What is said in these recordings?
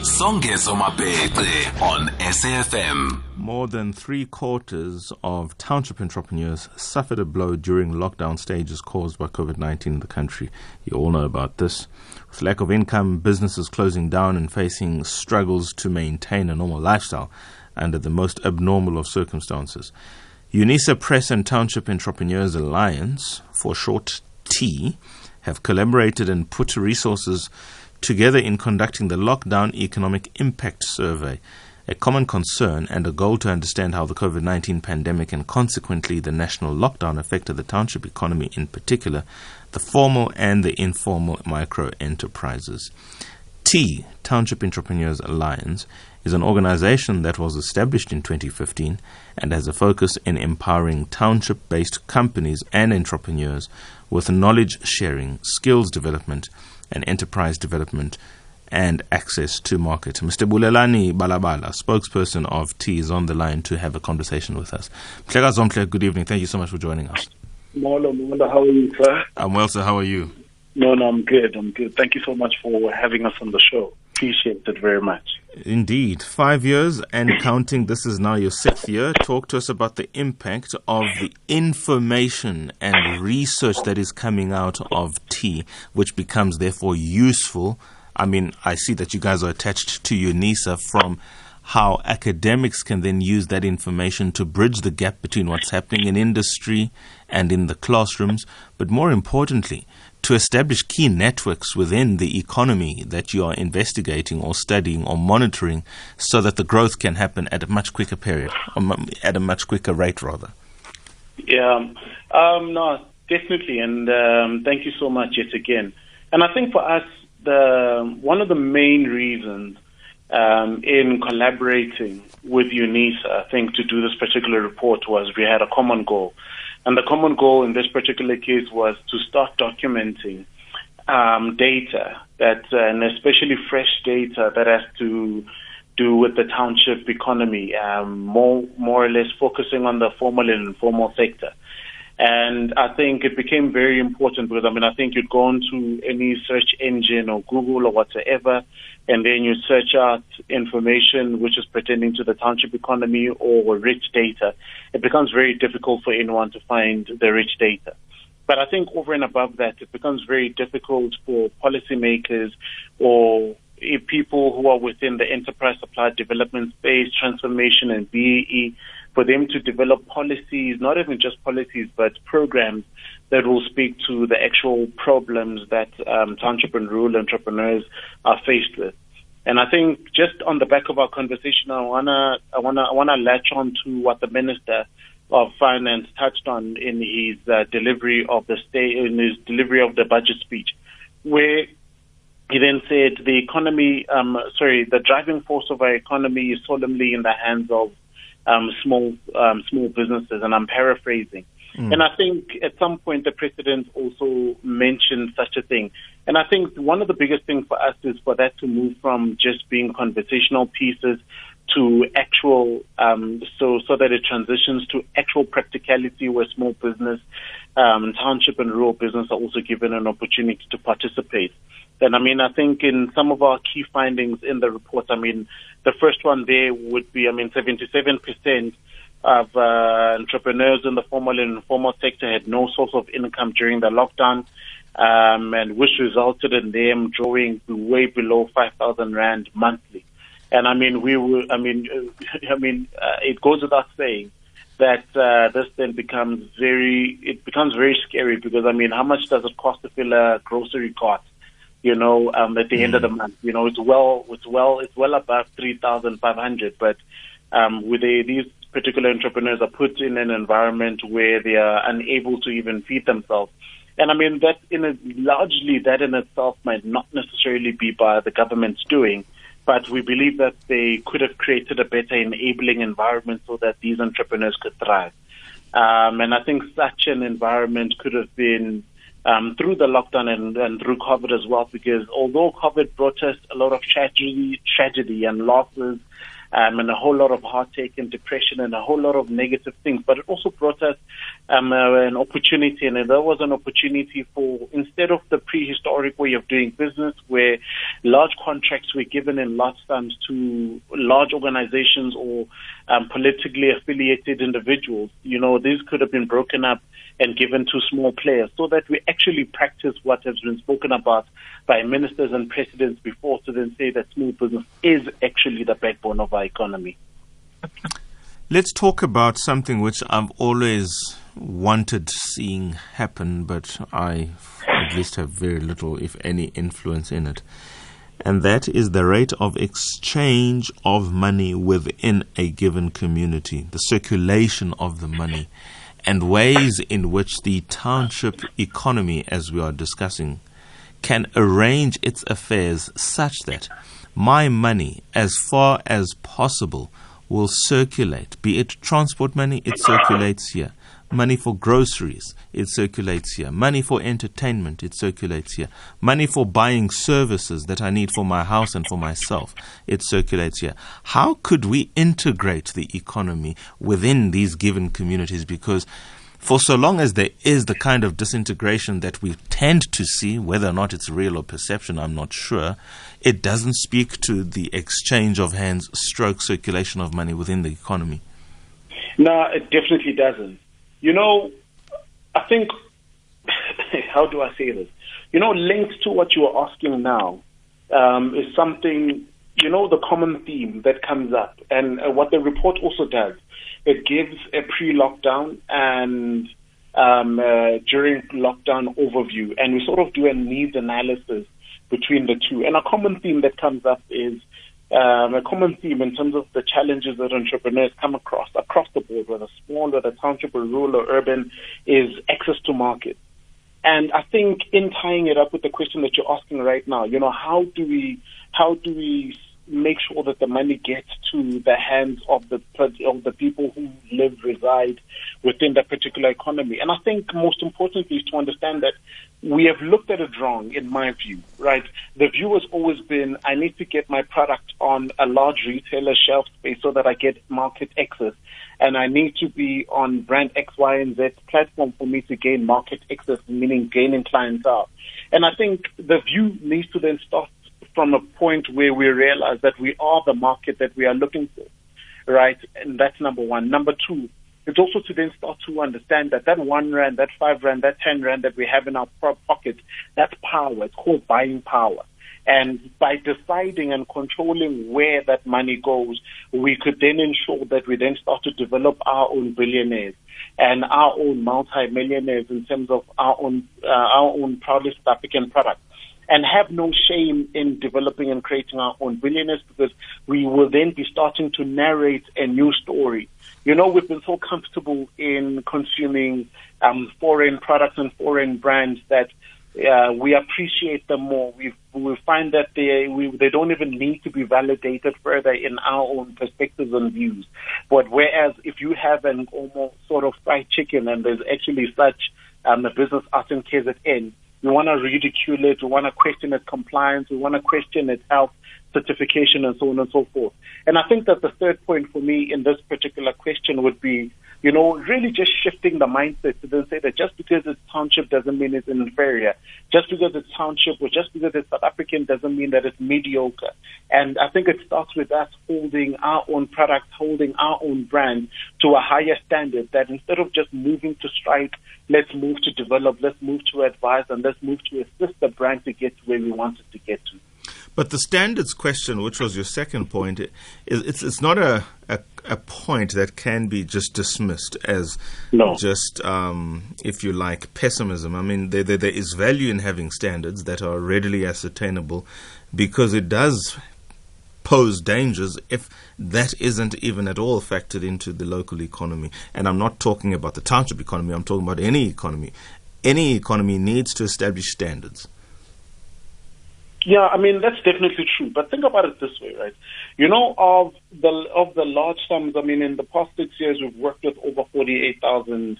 Songezo on SAFM. More than three quarters of township entrepreneurs suffered a blow during lockdown stages caused by COVID 19 in the country. You all know about this. With lack of income, businesses closing down and facing struggles to maintain a normal lifestyle under the most abnormal of circumstances. UNISA Press and Township Entrepreneurs Alliance, for short TEA, have collaborated and put resources together in conducting the Lockdown Economic Impact Survey, a common concern and a goal to understand how the COVID 19 pandemic and consequently the national lockdown affected the township economy in particular, the formal and the informal micro enterprises. TEA, Township Entrepreneurs Alliance, is an organization that was established in 2015 and has a focus in empowering township based companies and entrepreneurs with knowledge sharing, skills development, and enterprise development and access to market. Mr. Bulelani Balabala, spokesperson of TEA, is on the line to have a conversation with us. Good evening. Thank you so much for joining us. Molo, Molo, how are you, sir? I'm well, sir. How are you? No, no, I'm good. I'm good. Thank you so much for having us on the show. Appreciate it very much. Indeed. Five years and counting. This is now your sixth year. Talk to us about the impact of the information and research that is coming out of TEA, which becomes therefore useful. I mean, I see that you guys are attached to UNISA from how academics can then use that information to bridge the gap between what's happening in industry and in the classrooms, but more importantly, to establish key networks within the economy that you are investigating or studying or monitoring so that the growth can happen at a much quicker period, or at a much quicker rate, rather. Yeah, um, no, definitely. And um, thank you so much yet again. And I think for us, the one of the main reasons um, in collaborating with UNISA, I think, to do this particular report was we had a common goal. And the common goal in this particular case was to start documenting um, data that, uh, and especially fresh data that has to do with the township economy, um, more more or less focusing on the formal and informal sector. And I think it became very important because I mean I think you'd go onto any search engine or Google or whatsoever, and then you search out information which is pertaining to the township economy or rich data. It becomes very difficult for anyone to find the rich data. But I think over and above that, it becomes very difficult for policymakers or people who are within the enterprise supply development space, transformation and BEE for them to develop policies, not even just policies, but programs that will speak to the actual problems that um, township and rural entrepreneurs are faced with. And I think just on the back of our conversation, I wanna, I wanna, I wanna latch on to what the Minister of Finance touched on in his uh, delivery of the state, in his delivery of the budget speech, where he then said the economy, um, sorry, the driving force of our economy is solemnly in the hands of um, small um, small businesses, and I'm paraphrasing. Mm. And I think at some point the president also mentioned such a thing. And I think one of the biggest things for us is for that to move from just being conversational pieces to actual, um, so so that it transitions to actual practicality where small business, um, township and rural business are also given an opportunity to participate. And I mean, I think in some of our key findings in the report, I mean, the first one there would be, I mean, 77% of uh, entrepreneurs in the formal and informal sector had no source of income during the lockdown, um, and which resulted in them drawing way below 5,000 rand monthly. And I mean, we were, I mean, I mean, uh, it goes without saying that uh, this then becomes very, it becomes very scary because I mean, how much does it cost to fill a grocery cart? You know, um, at the mm. end of the mm. month. You know, it's well, it's well, it's well above 3,500, but, um, with the, these particular entrepreneurs are put in an environment where they are unable to even feed themselves. And I mean, that in a, largely that in itself might not necessarily be by the government's doing, but we believe that they could have created a better enabling environment so that these entrepreneurs could thrive. Um, and I think such an environment could have been um, through the lockdown and, and through COVID as well, because although COVID brought us a lot of tragedy, tragedy and losses, um, and a whole lot of heartache and depression and a whole lot of negative things. But it also brought us um, uh, an opportunity, and there was an opportunity for instead of the prehistoric way of doing business, where large contracts were given in large sums to large organizations or um, politically affiliated individuals. You know, these could have been broken up and given to small players so that we actually practice what has been spoken about by ministers and presidents before to then say that small business is actually the backbone of our economy. Let's talk about something which I've always wanted seeing happen, but I at least have very little, if any, influence in it. And that is the rate of exchange of money within a given community, the circulation of the money and ways in which the township economy, as we are discussing, can arrange its affairs such that my money, as far as possible, will circulate. Be it transport money, it circulates here money for groceries, it circulates here. Money for entertainment, it circulates here. Money for buying services that I need for my house and for myself, it circulates here. How could we integrate the economy within these given communities? Because for so long as there is the kind of disintegration that we tend to see, whether or not it's real or perception, I'm not sure, it doesn't speak to the exchange of hands, stroke circulation of money within the economy. No, it definitely doesn't. You know, I think, how do I say this? You know, linked to what you are asking now um, is something, you know, the common theme that comes up. And uh, what the report also does, it gives a pre lockdown and um, uh, during lockdown overview. And we sort of do a needs analysis between the two. And a common theme that comes up is um, a common theme in terms of the challenges that entrepreneurs come across across the board, whether small, whether township or rural or urban, is access to market. And I think in tying it up with the question that you're asking right now, you know, how do we how do we make sure that the money gets to the hands of the of the people who live reside within that particular economy. And I think most importantly is to understand that we have looked at it wrong, in my view. Right, the view has always been I need to get my product on a large retailer shelf space so that I get market access, and I need to be on brand X, Y, and Z platform for me to gain market access, meaning gaining clientele. And I think the view needs to then start from a point where we realize that we are the market that we are looking for, right? And that's number one. Number two, it's also to then start to understand that that one rand, that five rand, that ten rand that we have in our pocket, that's power. It's called buying power. And by deciding and controlling where that money goes, we could then ensure that we then start to develop our own billionaires and our own multi-millionaires in terms of our own uh, our own proudly South African products and have no shame in developing and creating our own billionaires because we will then be starting to narrate a new story. You know, we've been so comfortable in consuming um, foreign products and foreign brands that uh, we appreciate them more. We we find that they we, they don't even need to be validated further in our own perspectives and views. But whereas if you have an almost sort of fried chicken and there's actually such um, a business out in KZN, we want to ridicule it. We want to question its compliance. We want to question its health certification and so on and so forth. And I think that the third point for me in this particular question would be, you know, really just shifting the mindset to then say that just because it's township doesn't mean it's inferior. Just because it's township or just because it's South African doesn't mean that it's mediocre. And I think it starts with us holding our own products, holding our own brand to a higher standard that instead of just moving to strike, let's move to develop, let's move to advise, and let's move to assist the brand to get to where we want it to get to. But the standards question, which was your second point, it's it's not a, a, a point that can be just dismissed as no. just, um, if you like, pessimism. I mean, there, there, there is value in having standards that are readily ascertainable because it does pose dangers if that isn't even at all factored into the local economy. And I'm not talking about the township economy, I'm talking about any economy. Any economy needs to establish standards. Yeah, I mean that's definitely true. But think about it this way, right? You know, of the of the large sums, I mean, in the past six years, we've worked with over forty-eight thousand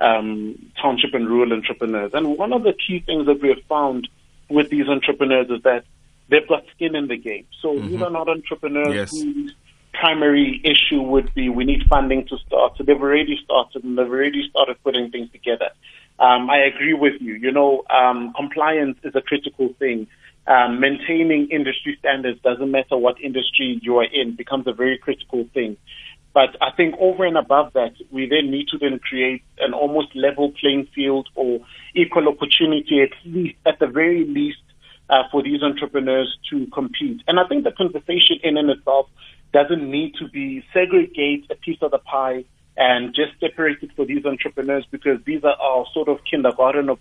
um, township and rural entrepreneurs, and one of the key things that we have found with these entrepreneurs is that they've got skin in the game. So mm-hmm. these are not entrepreneurs yes. whose primary issue would be we need funding to start. So they've already started and they've already started putting things together. Um, I agree with you. You know, um, compliance is a critical thing. Um, maintaining industry standards doesn't matter what industry you are in becomes a very critical thing. But I think over and above that, we then need to then create an almost level playing field or equal opportunity, at least at the very least, uh, for these entrepreneurs to compete. And I think the conversation in and itself doesn't need to be segregate a piece of the pie and just separate it for these entrepreneurs because these are our sort of kindergarten of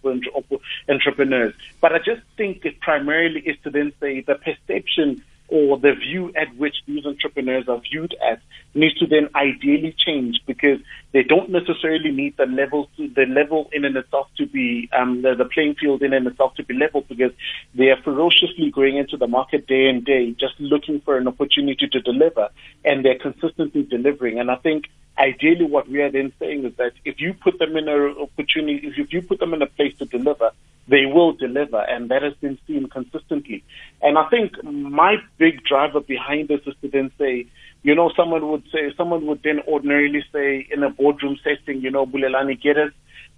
entrepreneurs. But I just think it primarily is to then say the perception or the view at which these entrepreneurs are viewed at needs to then ideally change because they don't necessarily need the level to, the level in and itself to be um, the, the playing field in and itself to be level because they are ferociously going into the market day and day just looking for an opportunity to deliver and they're consistently delivering and I think ideally what we are then saying is that if you put them in an opportunity if you put them in a place to deliver they will deliver, and that has been seen consistently. And I think my big driver behind this is to then say, you know, someone would say, someone would then ordinarily say in a boardroom setting, you know, Bulelani, get us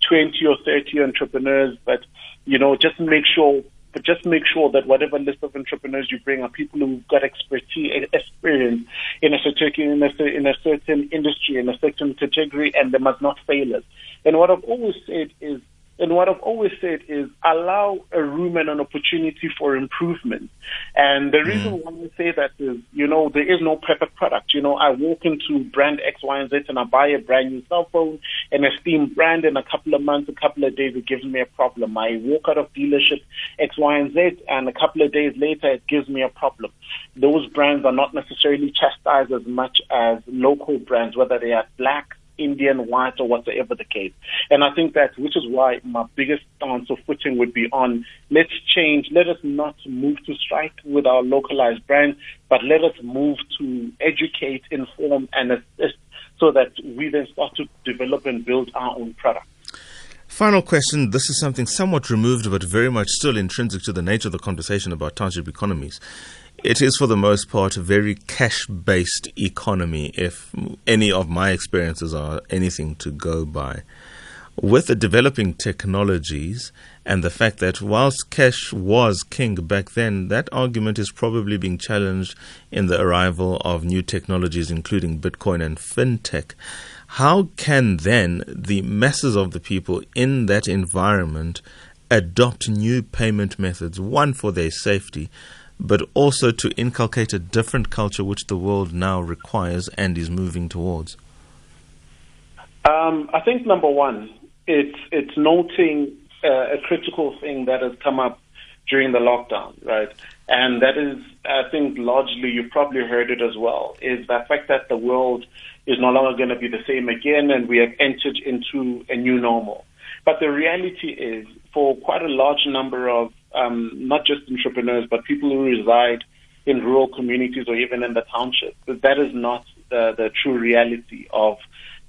20 or 30 entrepreneurs, but, you know, just make sure but just make sure that whatever list of entrepreneurs you bring are people who've got expertise, experience in a certain in a, in a certain industry, in a certain category, and they must not fail us. And what I've always said is and what I've always said is allow a room and an opportunity for improvement. And the reason mm. why I say that is, you know, there is no perfect product. You know, I walk into brand X, Y, and Z and I buy a brand new cell phone, an esteemed brand in a couple of months, a couple of days, it gives me a problem. I walk out of dealership X, Y, and Z and a couple of days later, it gives me a problem. Those brands are not necessarily chastised as much as local brands, whether they are black, Indian, white, or whatever the case. And I think that, which is why my biggest stance of footing would be on let's change, let us not move to strike with our localized brand, but let us move to educate, inform, and assist so that we then start to develop and build our own product. Final question. This is something somewhat removed, but very much still intrinsic to the nature of the conversation about township economies. It is, for the most part, a very cash based economy, if any of my experiences are anything to go by. With the developing technologies and the fact that whilst cash was king back then, that argument is probably being challenged in the arrival of new technologies, including Bitcoin and fintech. How can then the masses of the people in that environment adopt new payment methods, one for their safety? But also to inculcate a different culture which the world now requires and is moving towards? Um, I think number one, it's it's noting uh, a critical thing that has come up during the lockdown, right? And that is, I think, largely you probably heard it as well, is the fact that the world is no longer going to be the same again, and we have entered into a new normal. But the reality is, for quite a large number of um, not just entrepreneurs, but people who reside in rural communities or even in the township. That is not the, the true reality of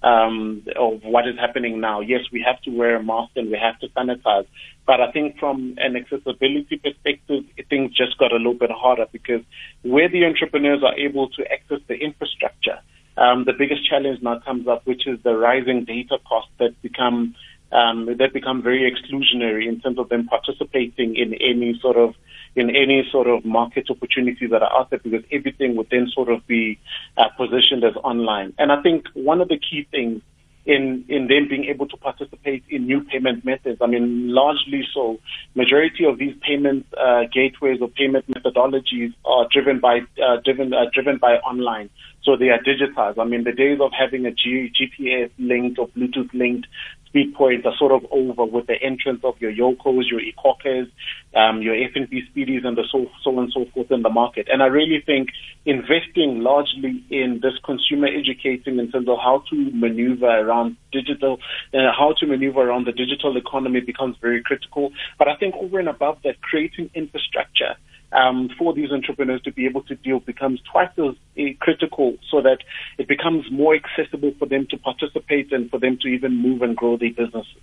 um, of what is happening now. Yes, we have to wear a mask and we have to sanitize, but I think from an accessibility perspective, things just got a little bit harder because where the entrepreneurs are able to access the infrastructure, um, the biggest challenge now comes up, which is the rising data costs that become um, that become very exclusionary in terms of them participating in any sort of in any sort of market opportunities that are out there because everything would then sort of be uh, positioned as online. And I think one of the key things in in them being able to participate in new payment methods. I mean, largely so. Majority of these payment uh, gateways or payment methodologies are driven by uh, driven uh, driven by online. So they are digitized. I mean, the days of having a G- GPS linked or Bluetooth linked speed points are sort of over with the entrance of your Yocos, your iKhokhas, um, your FNB Speedies, and the so, so and so forth in the market. And I really think investing largely in this consumer educating in terms of how to maneuver around digital, uh, how to maneuver around the digital economy becomes very critical. But I think over and above that, creating infrastructure um, for these entrepreneurs to be able to deal becomes twice as uh, critical so that it becomes more accessible for them to participate and for them to even move and grow their businesses.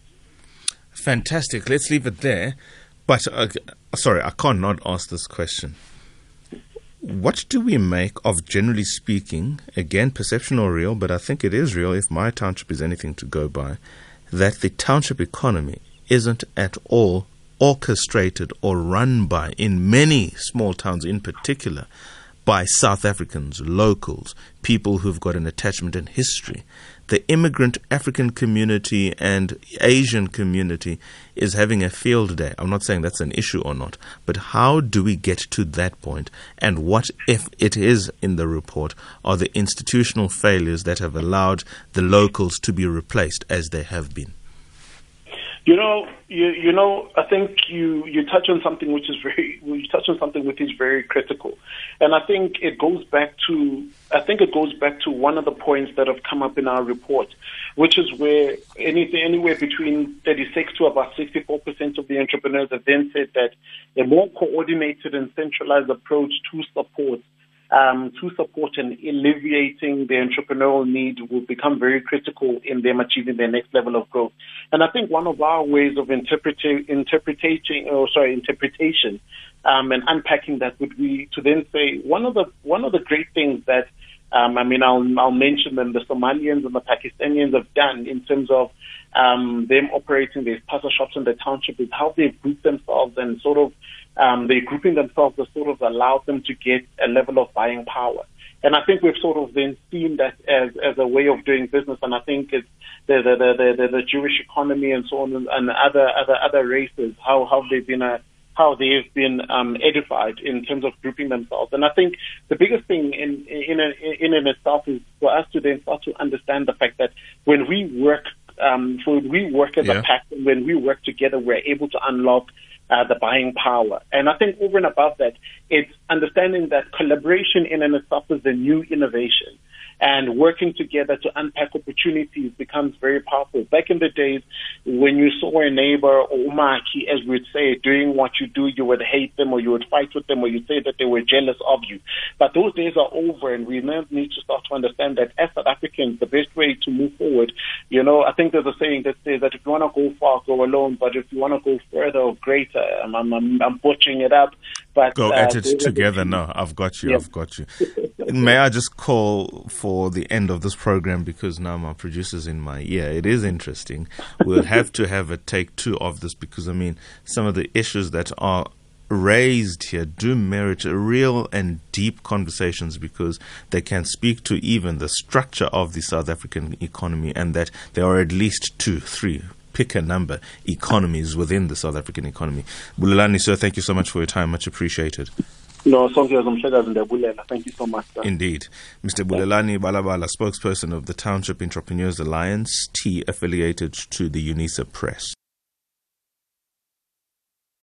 Fantastic. Let's leave it there. But uh, sorry, I can't not ask this question. What do we make of, generally speaking, again, perception or real, but I think it is real if my township is anything to go by, that the township economy isn't at all orchestrated or run by, in many small towns in particular, by South Africans, locals, people who've got an attachment and history. The immigrant African community and Asian community is having a field day. I'm not saying that's an issue or not, but how do we get to that point? And what, if it is in the report, are the institutional failures that have allowed the locals to be replaced as they have been? You know, you, you know, I think you, you touch on something which is very, you touch on something which is very critical. And I think it goes back to, I think it goes back to one of the points that have come up in our report, which is where anything, anywhere between 36 to about 64% of the entrepreneurs have then said that a more coordinated and centralized approach to support um, to support and alleviating the entrepreneurial need will become very critical in them achieving their next level of growth. And I think one of our ways of interpreting, or sorry, interpretation, um, and unpacking that would be to then say one of the one of the great things that um, I mean, I'll, I'll mention them, the Somalians and the Pakistanians have done in terms of um, them operating these spaza shops in the township is how they group themselves and sort of um, they're grouping themselves that sort of allowed them to get a level of buying power. And I think we've sort of then seen that as, as a way of doing business. And I think it's the, the, the, the, the Jewish economy and so on and, and other, other, other races, how, how they've been a, how they've been um, edified in terms of grouping themselves. And I think the biggest thing in in in, in itself is for us to then start to understand the fact that when we work, um, when we work as yeah. a pack, and when we work together, we're able to unlock uh, the buying power. And I think over and above that, it's understanding that collaboration in and itself is a new innovation and working together to unpack opportunities becomes very powerful. Back in the days when you saw a neighbor or umaki, as we'd say, doing what you do, you would hate them or you would fight with them or you'd say that they were jealous of you. But those days are over and we now need to start to understand that as South Africans, the best way to move forward, you know, I think there's a saying that says that if you want to go far, go alone, but if you want to go further or greater, I'm, I'm, I'm butchering it up, but go uh, at it together. No, I've got you. I've got you. May I just call for the end of this program because now my producer's in my ear. It is interesting. We'll have to have a take two of this because I mean some of the issues that are raised here do merit real and deep conversations because they can speak to even the structure of the South African economy and that there are at least two, three pick a number economies within the South African economy. Bulelani, sir, thank you so much for your time. Much appreciated. No, Thank you so much. Sir. Indeed. Mr. Bulelani Balabala, spokesperson of the Township Entrepreneurs Alliance, TEA affiliated to the UNISA Press.